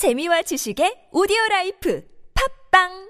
재미와 지식의 오디오 라이프. 팝빵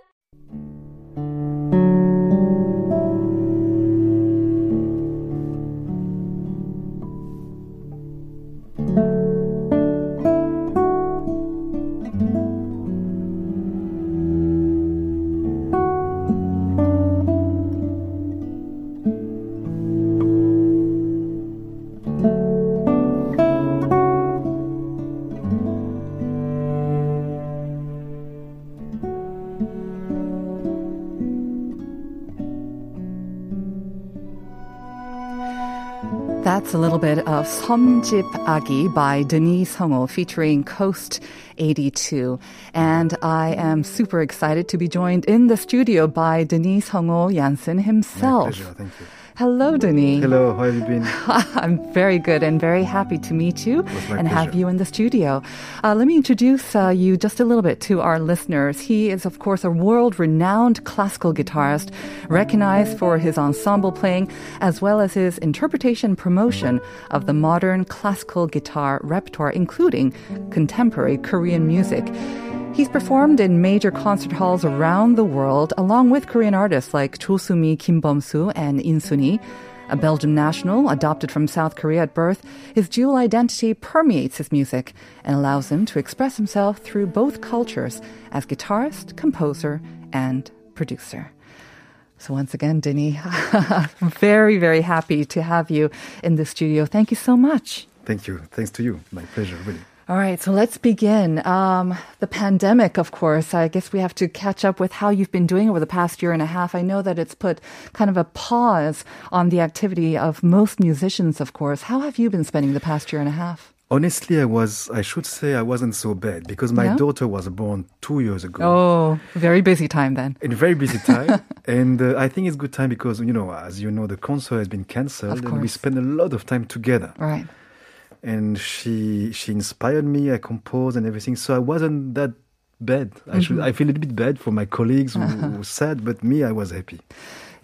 bit of Somjip Agi by Denis Sungho featuring Coast 82. And I am super excited to be joined in the studio by Denis Sungho Jansen himself. My pleasure, thank you. Hello, Denise. Hello, how have you been? I'm very good and very happy to meet you and have you in the studio. Uh, let me introduce uh, you just a little bit to our listeners. He is, of course, a world renowned classical guitarist, recognized for his ensemble playing as well as his interpretation promotion of the modern classical guitar repertoire, including contemporary Korean music. He's performed in major concert halls around the world, along with Korean artists like Cho Soo-mi, Kim Bum-soo, and Insooni. A Belgian national, adopted from South Korea at birth, his dual identity permeates his music and allows him to express himself through both cultures as guitarist, composer, and producer. So once again, Denny, very, very happy to have you in the studio. Thank you so much. Thank you. Thanks to you. My pleasure, really. All right, so let's begin. Um, the pandemic, of course, I guess we have to catch up with how you've been doing over the past year and a half. I know that it's put kind of a pause on the activity of most musicians, of course. How have you been spending the past year and a half? Honestly, I was, I should say I wasn't so bad because my Yeah? daughter was born two years ago. Oh, very busy time then. In a very busy time. and uh, I think it's good time because, you know, as you know, the concert has been cancelled and we spend a lot of time together. Right. And she, she inspired me. I composed and everything. So I wasn't that bad. I should, Mm-hmm. I feel a little bit bad for my colleagues who, who were sad, but me, I was happy.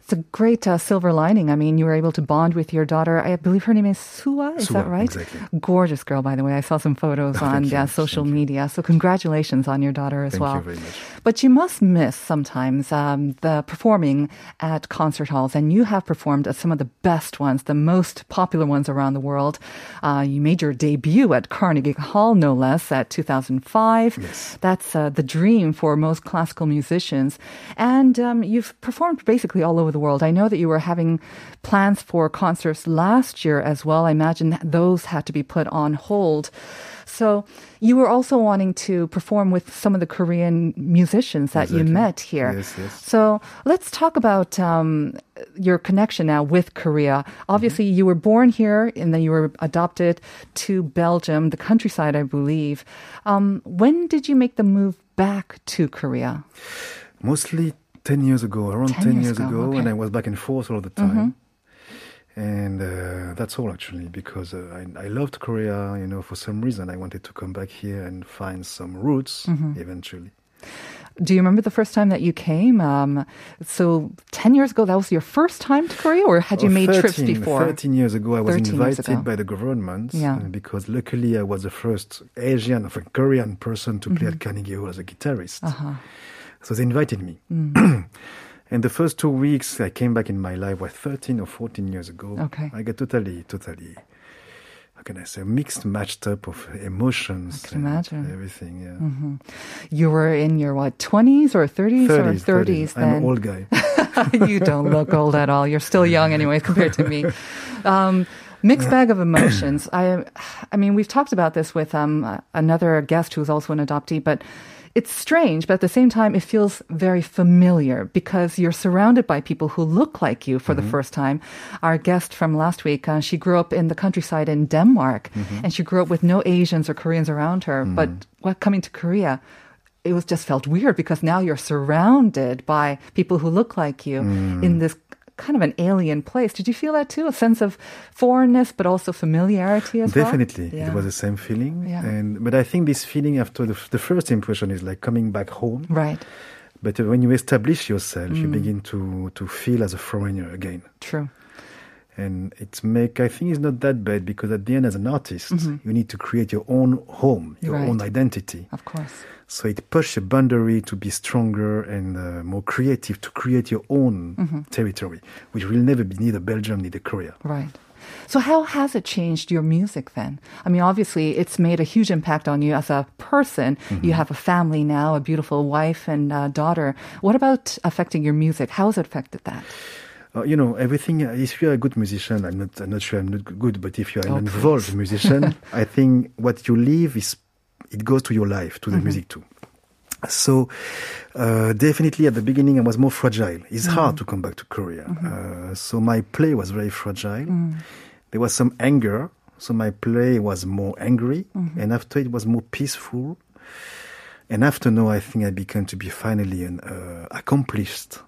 It's a great uh, silver lining. I mean, you were able to bond with your daughter. I believe her name is Sua. Is Sua, that right? exactly. Gorgeous girl, by the way. I saw some photos on you. uh, social media. So congratulations on your daughter as Thank well. you very much. But you must miss sometimes um, the performing at concert halls, and you have performed at some of the best ones, the most popular ones around the world. Uh, you made your debut at Carnegie Hall, no less, at 2005. Yes. That's uh, the dream for most classical musicians. And um, you've performed basically all over the world. I know that you were having plans for concerts last year as well. I imagine those had to be put on hold. So you were also wanting to perform with some of the Korean musicians that you met here. Yes, yes. So let's talk about um, your connection now with Korea. Obviously, Mm-hmm. you were born here and then you were adopted to Belgium, the countryside, I believe. Um, when did you make the move back to Korea? Mostly 10 years ago, around 10 10, years years, ago, okay. Mm-hmm. and I was back and forth all the time. And uh, that's all actually, because uh, I, I loved Korea. You know, for some reason, I wanted to come back here and find some roots Mm-hmm. eventually. Do you remember the first time that you came? Um, so 10 years ago, that was your first time to Korea, or had you Oh, made trips before? 13 years ago, I was invited by the government Yeah. uh, because luckily I was the first Asian of a Korean person to Mm-hmm. play at Carnegie Hall as a guitarist. Uh-huh. So they invited me. Mm. and the first two weeks I came back in my life was 13 or 14 years ago. Okay. I got totally, totally, how can I say, mixed, matched up of emotions. I can and imagine. Everything, yeah. You were in your, what, 20s or 30s, 30s, or 30s, then? I'm an old guy. you don't look old at all. You're still young anyway compared to me. Um, mixed bag of emotions. I, I mean, we've talked about this with um, another guest who's also an adoptee, but it's strange, but at the same time, it feels very familiar because you're surrounded by people who look like you for the mm-hmm. first time. Our guest from last week, uh, she grew up in the countryside in Denmark, mm-hmm. and she grew up with no Asians or Koreans around her. Mm-hmm. But what coming to Korea, it was just felt weird because now you're surrounded by people who look like you mm. in this kind of an alien place. Did you feel that too? A sense of foreignness, but also familiarity as Definitely, well? it was the same feeling. Yeah. And but I think this feeling after the, the first impression is like coming back home. Right. But when you establish yourself, Mm. you begin to to feel as a foreigner again. True. And it's make I think it's not that bad because at the end, as an artist, you need to create your own home, your Right. own identity. Of course. So it pushes a boundary to be stronger and uh, more creative to create your own Mm-hmm. territory, which will never be neither Belgium neither Korea. Right. So how has it changed your music then? I mean, obviously, it's made a huge impact on you as a person. Mm-hmm. You have a family now, a beautiful wife and uh, daughter. What about affecting your music? How has it affected that? Uh, you know, everything. uh, If you're a good musician, I'm not. I'm not sure I'm not good, but if you're Oh, an involved musician, I think what you live is it goes to your life, to the music too. So, uh, definitely at the beginning, I was more fragile. It's hard to come back to Korea. Uh, so my play was very fragile. There was some anger. So my play was more angry, and after it was more peaceful. And after now, I think I began to be finally an uh, accomplished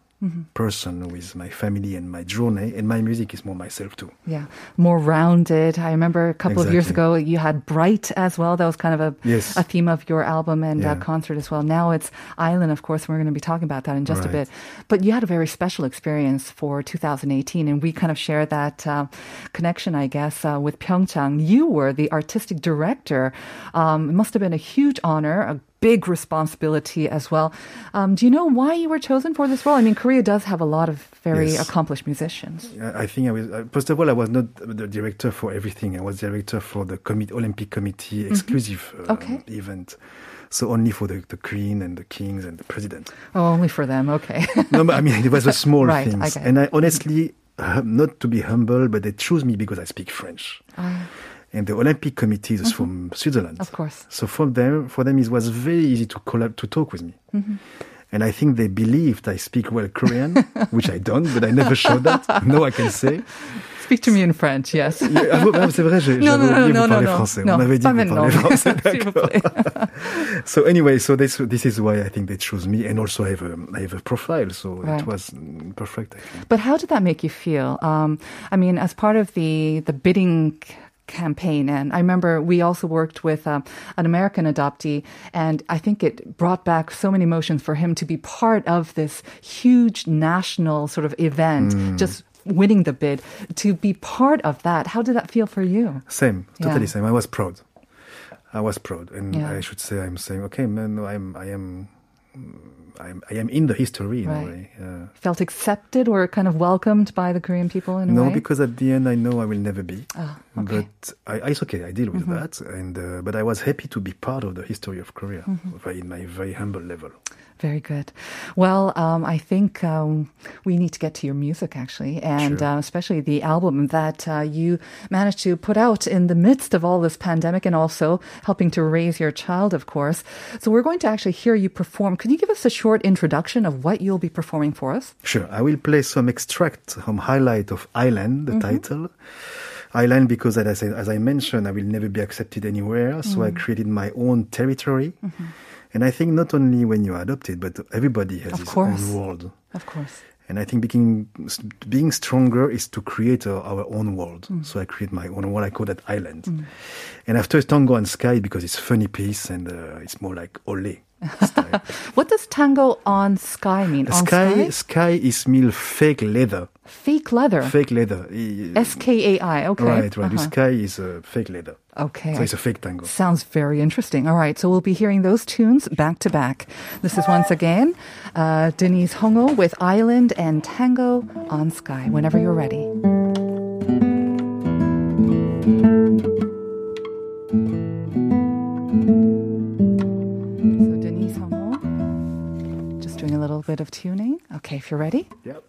person with my family and my journey, and my music is more myself too. Yeah, more rounded. I remember a couple of years ago you had Bright as well. That was kind of a Yes. a theme of your album and uh, concert as well. Now it's Island, of course. We're going to be talking about that in just a bit. But you had a very special experience for 2018, and we kind of share that uh, connection, I guess, uh, with Pyeongchang. You were the artistic director. Um, it must have been a huge honor, a big responsibility as well. Um, do you know why you were chosen for this role? I mean, Korea does have a lot of very Yes. accomplished musicians. I think I was, uh, first of all, I was not the director for everything. I was director for the commit, Olympic Committee exclusive uh, Okay. event. So only for the, the Queen and the Kings and the President. Oh, only for them. Okay. no, but I mean, it was a small Right, I things. and I honestly, uh, not to be humble, but they choose me because I speak French. And the Olympic Committee is from Switzerland. Mm-hmm. Of course. So for them, for them, it was very easy to collab, to talk with me. Mm-hmm. And I think they believed I speak well Korean, which I don't, but I never showed that. No, I can say. Speak to me in French, yes. Ah, ah, c'est vrai, j'ai- Non, j'avais oublié, non, vous non, parlez non. français. On m'avait dit que vous parlez français. So anyway, so this this is why I think they chose me, and also I have a I have a profile, so Right. it was perfect. But how did that make you feel? Um, I mean, as part of the the bidding campaign, and I remember we also worked with um, an American adoptee, and I think it brought back so many emotions for him to be part of this huge national sort of event, Hmm. just winning the bid, to be part of that. How did that feel for you? Same, totally Yeah. same. I was proud. I was proud, and Yeah. I should say I'm saying, okay, man, I'm I am. I'm, I am in the history in Right. a way. Uh, Felt accepted or kind of welcomed by the Korean people in a no, way? because at the end I know I will never be. Ah, okay. Mm-hmm. But I, it's okay. I deal with that, and uh, but I was happy to be part of the history of Korea, Mm-hmm. in my very humble level. Very good. Well, um, I think um, we need to get to your music actually, and Sure. uh, especially the album that uh, you managed to put out in the midst of all this pandemic and also helping to raise your child, of course. So we're going to actually hear you perform. Can you give us a short introduction of what you'll be performing for us? Sure, I will play some extract, some highlight of Island, the Mm-hmm. title. Island because, as I, said, as I mentioned, I will never be accepted anywhere. So Mm. I created my own territory. And I think not only when you're adopted, but everybody has Of his course. own world. Of course. And I think being, being stronger is to create our, our own world. Mm. So I create my own world. I call that island. And after Tango en Skaï, because it's funny piece and uh, it's more like ole. What does tango on sky mean? on sky, sky is meal fake leather. Fake leather. Fake leather. S K A I. Okay. Right, right. Uh-huh. sky is a fake leather. Okay. So it's a fake tango. Sounds very interesting. All right, so we'll be hearing those tunes back to back. This is once again uh, Denis Sungho with Island and Tango en Skaï. Whenever you're ready. Bit of tuning. Okay, if you're ready. Yep.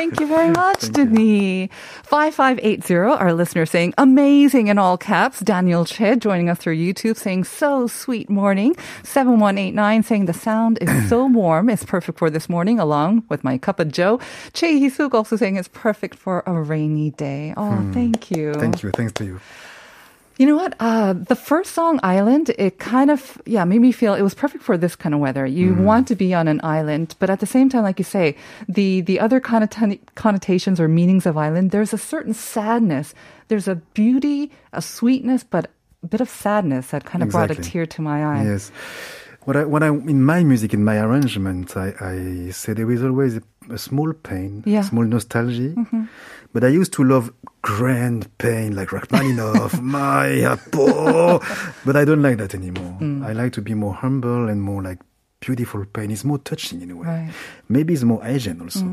Thank you very much, Denis. 5580, our listener saying amazing in all caps. Daniel Che joining us through YouTube saying so sweet morning. 7189 saying the sound is so warm. It's perfect for this morning along with my cup of joe. Che Hisuk also saying it's perfect for a rainy day. Oh, thank you. Thank you. Thanks to you. You know what? Uh, the first song, Island, it kind of, yeah, made me feel it was perfect for this kind of weather. You want to be on an island, but at the same time, like you say, the, the other connota- connotations or meanings of island, there's a certain sadness. There's a beauty, a sweetness, but a bit of sadness that kind of brought a tear to my eye. Yes. What I, what I, in my music, in my arrangement, I, I say there is always a, a small pain, Yeah. Mm-hmm. small nostalgia. But I used to love grand pain like Rachmaninoff, my poor. But I don't like that anymore. Mm. I like to be more humble and more like beautiful pain. It's more touching in a way. Right. Mm, Maybe it's more Asian also.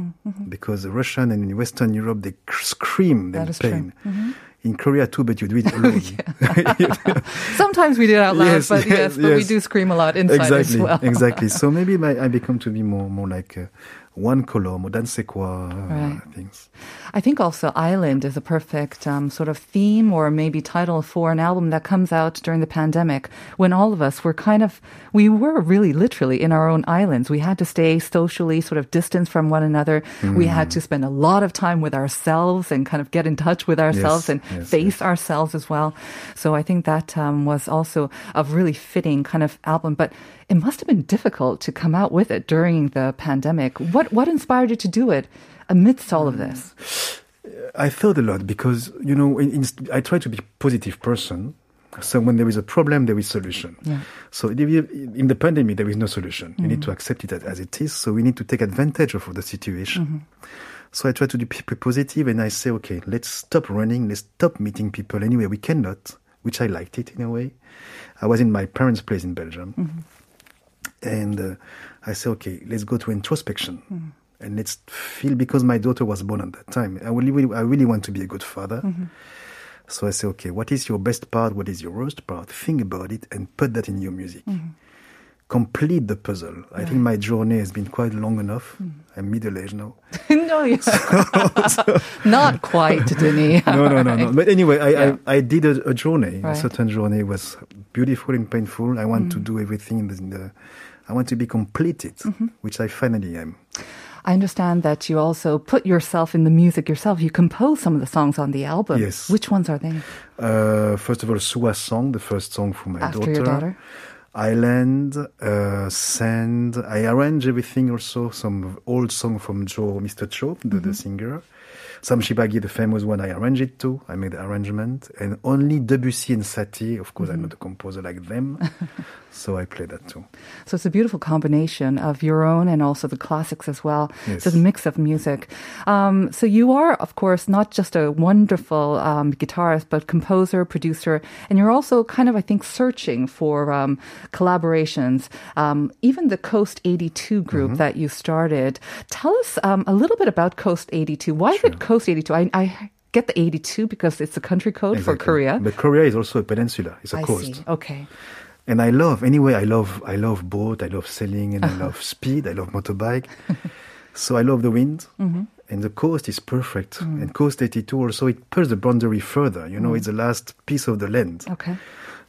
Because the Russian and in Western Europe, they cr- scream their true. Mm-hmm. pain. In Korea too, but you do it alone. Sometimes we do it out loud, Yes, but yes, yes, but we do scream a lot inside as exactly, well. exactly. So maybe my, I become to be more, more like uh, one color, more Dansaekhwa Right. things. I think also Island is a perfect um, sort of theme or maybe title for an album that comes out during the pandemic when all of us were kind of, we were really literally in our own islands. We had to stay socially sort of distanced from one another. We had to spend a lot of time with ourselves and kind of get in touch with ourselves Yes, and yes, face ourselves as well. So I think that um, was also a really fitting kind of album. But it must have been difficult to come out with it during the pandemic. What, what inspired you to do it amidst all of mm. this? I thought a lot because you know in, in, I try to be a positive person. So when there is a problem, there is solution. Yeah. So in the pandemic, there is no solution. You need mm. to accept it as it is. So we need to take advantage of the situation. Mm-hmm. So I try to be positive and I say, okay, let's stop running. Let's stop meeting people anyway. We cannot, which I liked it in a way. I was in my parents' place in Belgium. Mm-hmm. And uh, I say, okay, let's go to introspection. Mm-hmm. And let's feel because my daughter was born at that time. I really, I really want to be a good father. Mm-hmm. So I say, okay, what is your best part? What is your worst part? Think about it and put that in your music. Mm-hmm. Complete the puzzle. I think my journey has been quite long enough. I'm middle aged now. no, yeah. not quite, Denis. no, no, no, no. But anyway, I, Yeah. I, I did a, a journey. Right. A certain journey was beautiful and painful. I want to do everything in the, in the I want to be completed, which I finally am. I understand that you also put yourself in the music yourself. You compose some of the songs on the album. Yes. Which ones are they? Uh, first of all, Sua's song, the first song for my After daughter. your daughter? Island, uh, Sand. I arrange everything also. Some old song from Joe, Mr. Cho, the, Mm-hmm. the singer. Some Shibagi, the famous one, I arranged it too. I made the arrangement. And only Debussy and Satie, of course, I'm not a composer like them. so I play that too. So it's a beautiful combination of your own and also the classics as well. Yes. It's a mix of music. Um, so you are, of course, not just a wonderful um, guitarist, but composer, producer, and you're also kind of, I think, searching for um, collaborations. Um, even the Coast 82 group Mm-hmm. that you started. Tell us um, a little bit about Coast 82. Why is it Coast 82? I, I get the 82 because it's a country code for Korea. But Korea is also a peninsula. It's a I coast. see. Okay. And I love anyway. I love I love boat. I love sailing, and I love speed. I love motorbike. so I love the wind, Mm-hmm. and the coast is perfect. Mm. And coast 82 also it pushes the boundary further. You know, it's the last piece of the land. Okay.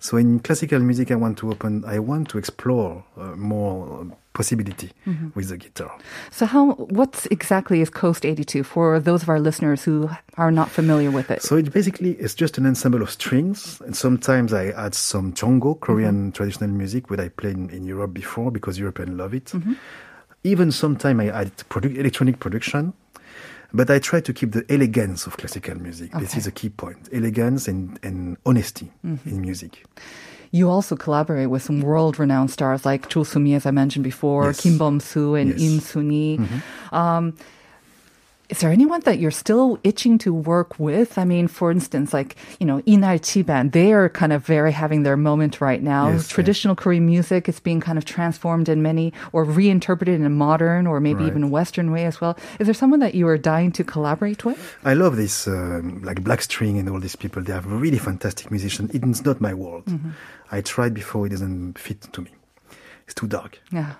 So in classical music, I want to open. I want to explore uh, more possibility Mm-hmm. with the guitar. So how what exactly is Coast 82 for those of our listeners who are not familiar with it? So it basically it's just an ensemble of strings, and sometimes I add some jongo, Korean mm-hmm. traditional music, what I played in, in Europe before because Europeans love it. Mm-hmm. Even sometimes I add produ- electronic production, but I try to keep the elegance of classical music. This is a key point: elegance and, and honesty mm-hmm. in music. You also collaborate with some world-renowned stars like Cho Sumi, as I mentioned before, Yes. Kim Bum-soo and Yes. Insooni. Um, is there anyone that you're still itching to work with? I mean, for instance, like, you know, Leenalchi band, they are kind of very having their moment right now. Yes, Traditional Korean music is being kind of transformed in many or reinterpreted in a modern or maybe Right. even Western way as well. Is there someone that you are dying to collaborate with? I love this, um, like Blackstring and all these people. They are really fantastic musicians. It's not my world. I tried before; it doesn't fit to me. It's too dark. Yeah.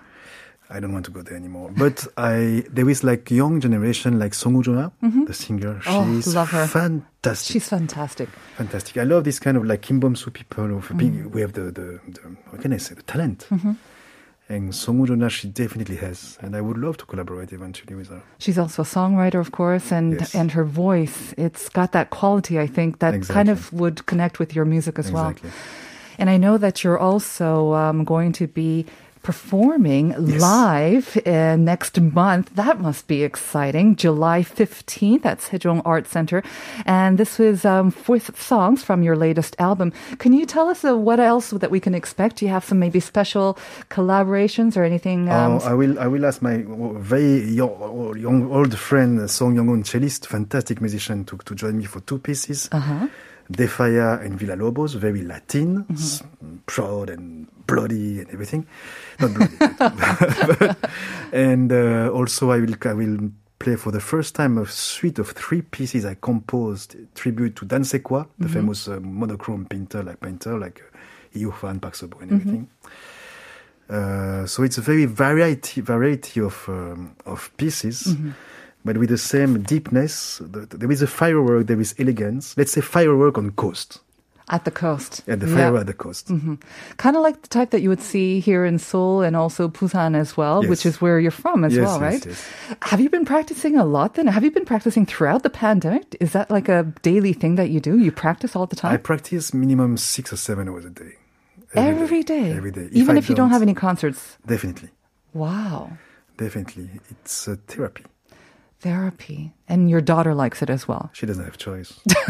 I don't want to go there anymore. But I there is like young generation like Song Woo-jona, the singer. Oh, She's love her. fantastic. She's fantastic. fantastic. I love this kind of like Kim Bum-soo people who Mm. we have the, the, the what can I say the talent. Mm-hmm. And Song Woo-jona, she definitely has, and I would love to collaborate eventually with her. She's also a songwriter, of course, and Yes. and her voice, it's got that quality, I think, that kind of would connect with your music as well. Exactly. And I know that you're also um, going to be performing Yes. live uh, next month. That must be exciting. July 15th at Sejong Art Center. And this was um, fourth songs from your latest album. Can you tell us uh, what else that we can expect? Do you have some maybe special collaborations or anything? Um, oh, I will. I will ask my very young, young old friend Song Young-hoon, cellist, fantastic musician, to to join me for two pieces. uh-huh. De Falla and Villa Lobos, very Latin, Mm-hmm. proud and bloody and everything. Not bloody. but- and uh, also I will I will play for the first time a suite of three pieces I composed tribute to Dansaekhwa, the Mm-hmm. famous uh, monochrome painter like painter like uh, Ufan, Park Seo-bo and Mm-hmm. everything. Uh, so it's a very variety variety of um, of pieces, Mm-hmm. But with the same deepness. There is a firework, there is elegance. Let's say firework on coast, At the coast. at the Yeah. firework at the coast. Mm-hmm. Kind of like the type that you would see here in Seoul and also Busan as well, which is where you're from as Yes, well, yes, right? yes. Have you been practicing a lot then? Have you been practicing throughout the pandemic? Is that like a daily thing that you do? You practice all the time? I practice minimum six or seven hours a day. Every day? Every day. Even I if you don't have any concerts? Definitely, Wow. definitely, it's a therapy. Therapy. And your daughter likes it as well. She doesn't have a choice.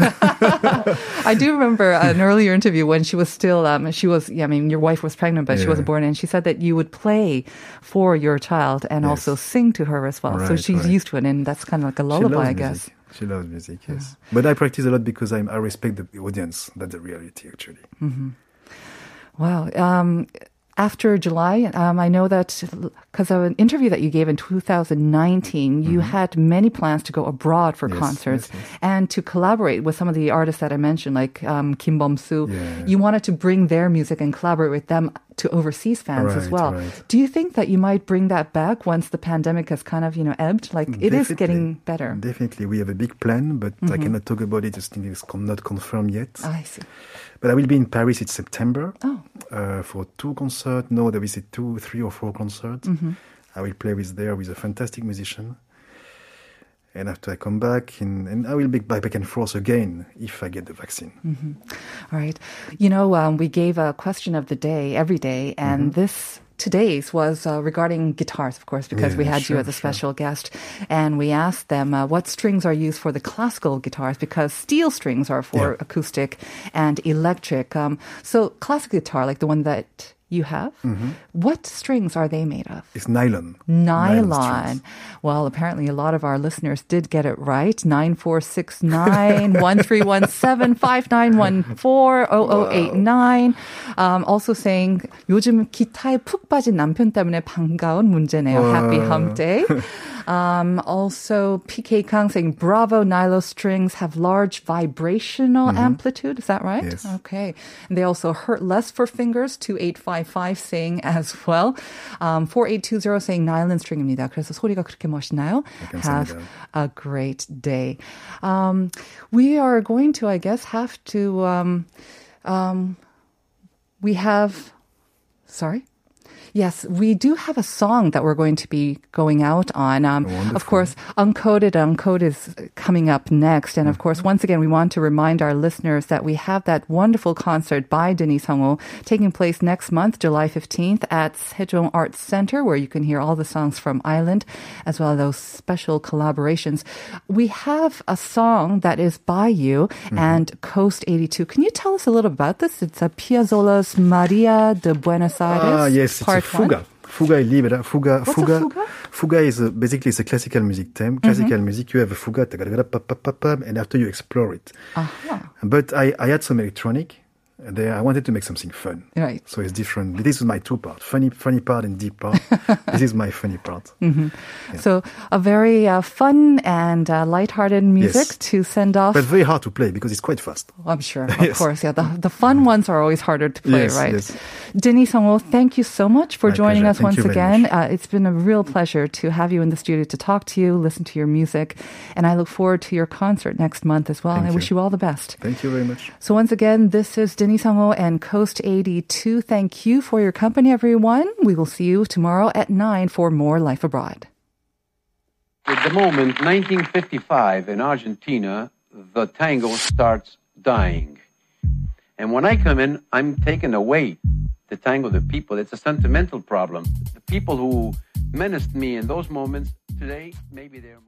I do remember an earlier interview when she was still, um, she was, yeah, I mean, your wife was pregnant, but she wasn't born. And she said that you would play for your child and Yes. also sing to her as well. so she's right. used to it. And that's kind of like a lullaby, I guess. She loves music. Yes, but I practice a lot because I'm, I respect the audience. That's the reality, actually. Wow. Um, after July, um, I know that because of an interview that you gave in 2019, you had many plans to go abroad for Mm-hmm. Yes, concerts yes, yes. and to collaborate with some of the artists that I mentioned, like um, Kim Bum-soo. Yeah. You wanted to bring their music and collaborate with them to overseas fans as well. right. Do you think that you might bring that back once the pandemic has kind of, you know, ebbed? Like it is Definitely. getting better. Definitely, we have a big plan, but I Mm-hmm. cannot talk about it. Is not confirmed yet. I see. But I will be in Paris in September Oh. uh, for two concerts. No, there is a two, three or four concerts. Mm-hmm. I will play with there with a fantastic musician. And after I come back, in, and I will be back, back and forth again if I get the vaccine. Mm-hmm. All right. You know, um, we gave a question of the day every day, and Mm-hmm. this today's was uh, regarding guitars, of course, because we Yeah, had you as a sure. special guest, and we asked them uh, what strings are used for the classical guitars because steel strings are for Yeah. acoustic and electric. Um, so classic guitar, like the one that you have, Mm-hmm. what strings are they made of? It's nylon. Nylon. strings. well, apparently a lot of our listeners did get it right. 9469 1317 5914 0089. Um, also saying 요즘 기타에 푹 빠진 남편 때문에 반가운 문제네요. Happy hump day. Um, also, PK Kang saying Bravo Nylon strings have large vibrational amplitude. Is that right? Yes. Okay. And they also hurt less for fingers. 2855 saying as well. Um, 4820 saying nylon string입니다. 그래서 소리가 그렇게 멋있나요? Have 감사합니다. a great day. Um, we are going to, I guess, have to, um, um, we have, sorry? Yes, we do have a song that we're going to be going out on. Um, of course, Uncoded Uncode is coming up next. And of course, once again, we want to remind our listeners that we have that wonderful concert by Denis Sungho taking place next month, July 15th at Sejong Arts Center, where you can hear all the songs from Island, as well as those special collaborations. We have a song that is by you Mm-hmm. and Coast 82. Can you tell us a little about this? It's a Piazzolla's Maria de Buenos Aires. Ah, yes, it's a part one. fuga. Fuga e libera. Fuga, What's fuga. fuga? Fuga is a, basically it's a classical music theme. Mm-hmm. Classical music, you have a fuga, and after you explore it. Aha. But I, I had some electronic, There, I wanted to make something fun. Right. So it's different. This is my two part: funny, funny part and deep part. this is my funny part. So a very uh, fun and uh, lighthearted music Yes. to send off. But very hard to play because it's quite fast. I'm sure, of Yes. course. Yeah, the, the fun ones are always harder to play, Yes, right? yes. Denis Sungho, thank you so much for My joining pleasure. us Thank once again. Uh, it's been a real pleasure to have you in the studio to talk to you, listen to your music, and I look forward to your concert next month as well. Thank and I you. wish you all the best. Thank you very much. So once again, this is Denis Sungho and Coast 82. Thank you for your company, everyone. We will see you tomorrow at 9 for more Life Abroad. At the moment, 1955 in Argentina, the tango starts dying. And when I come in, I'm taking away the tango, the people. It's a sentimental problem. The people who menaced me in those moments today, maybe they're.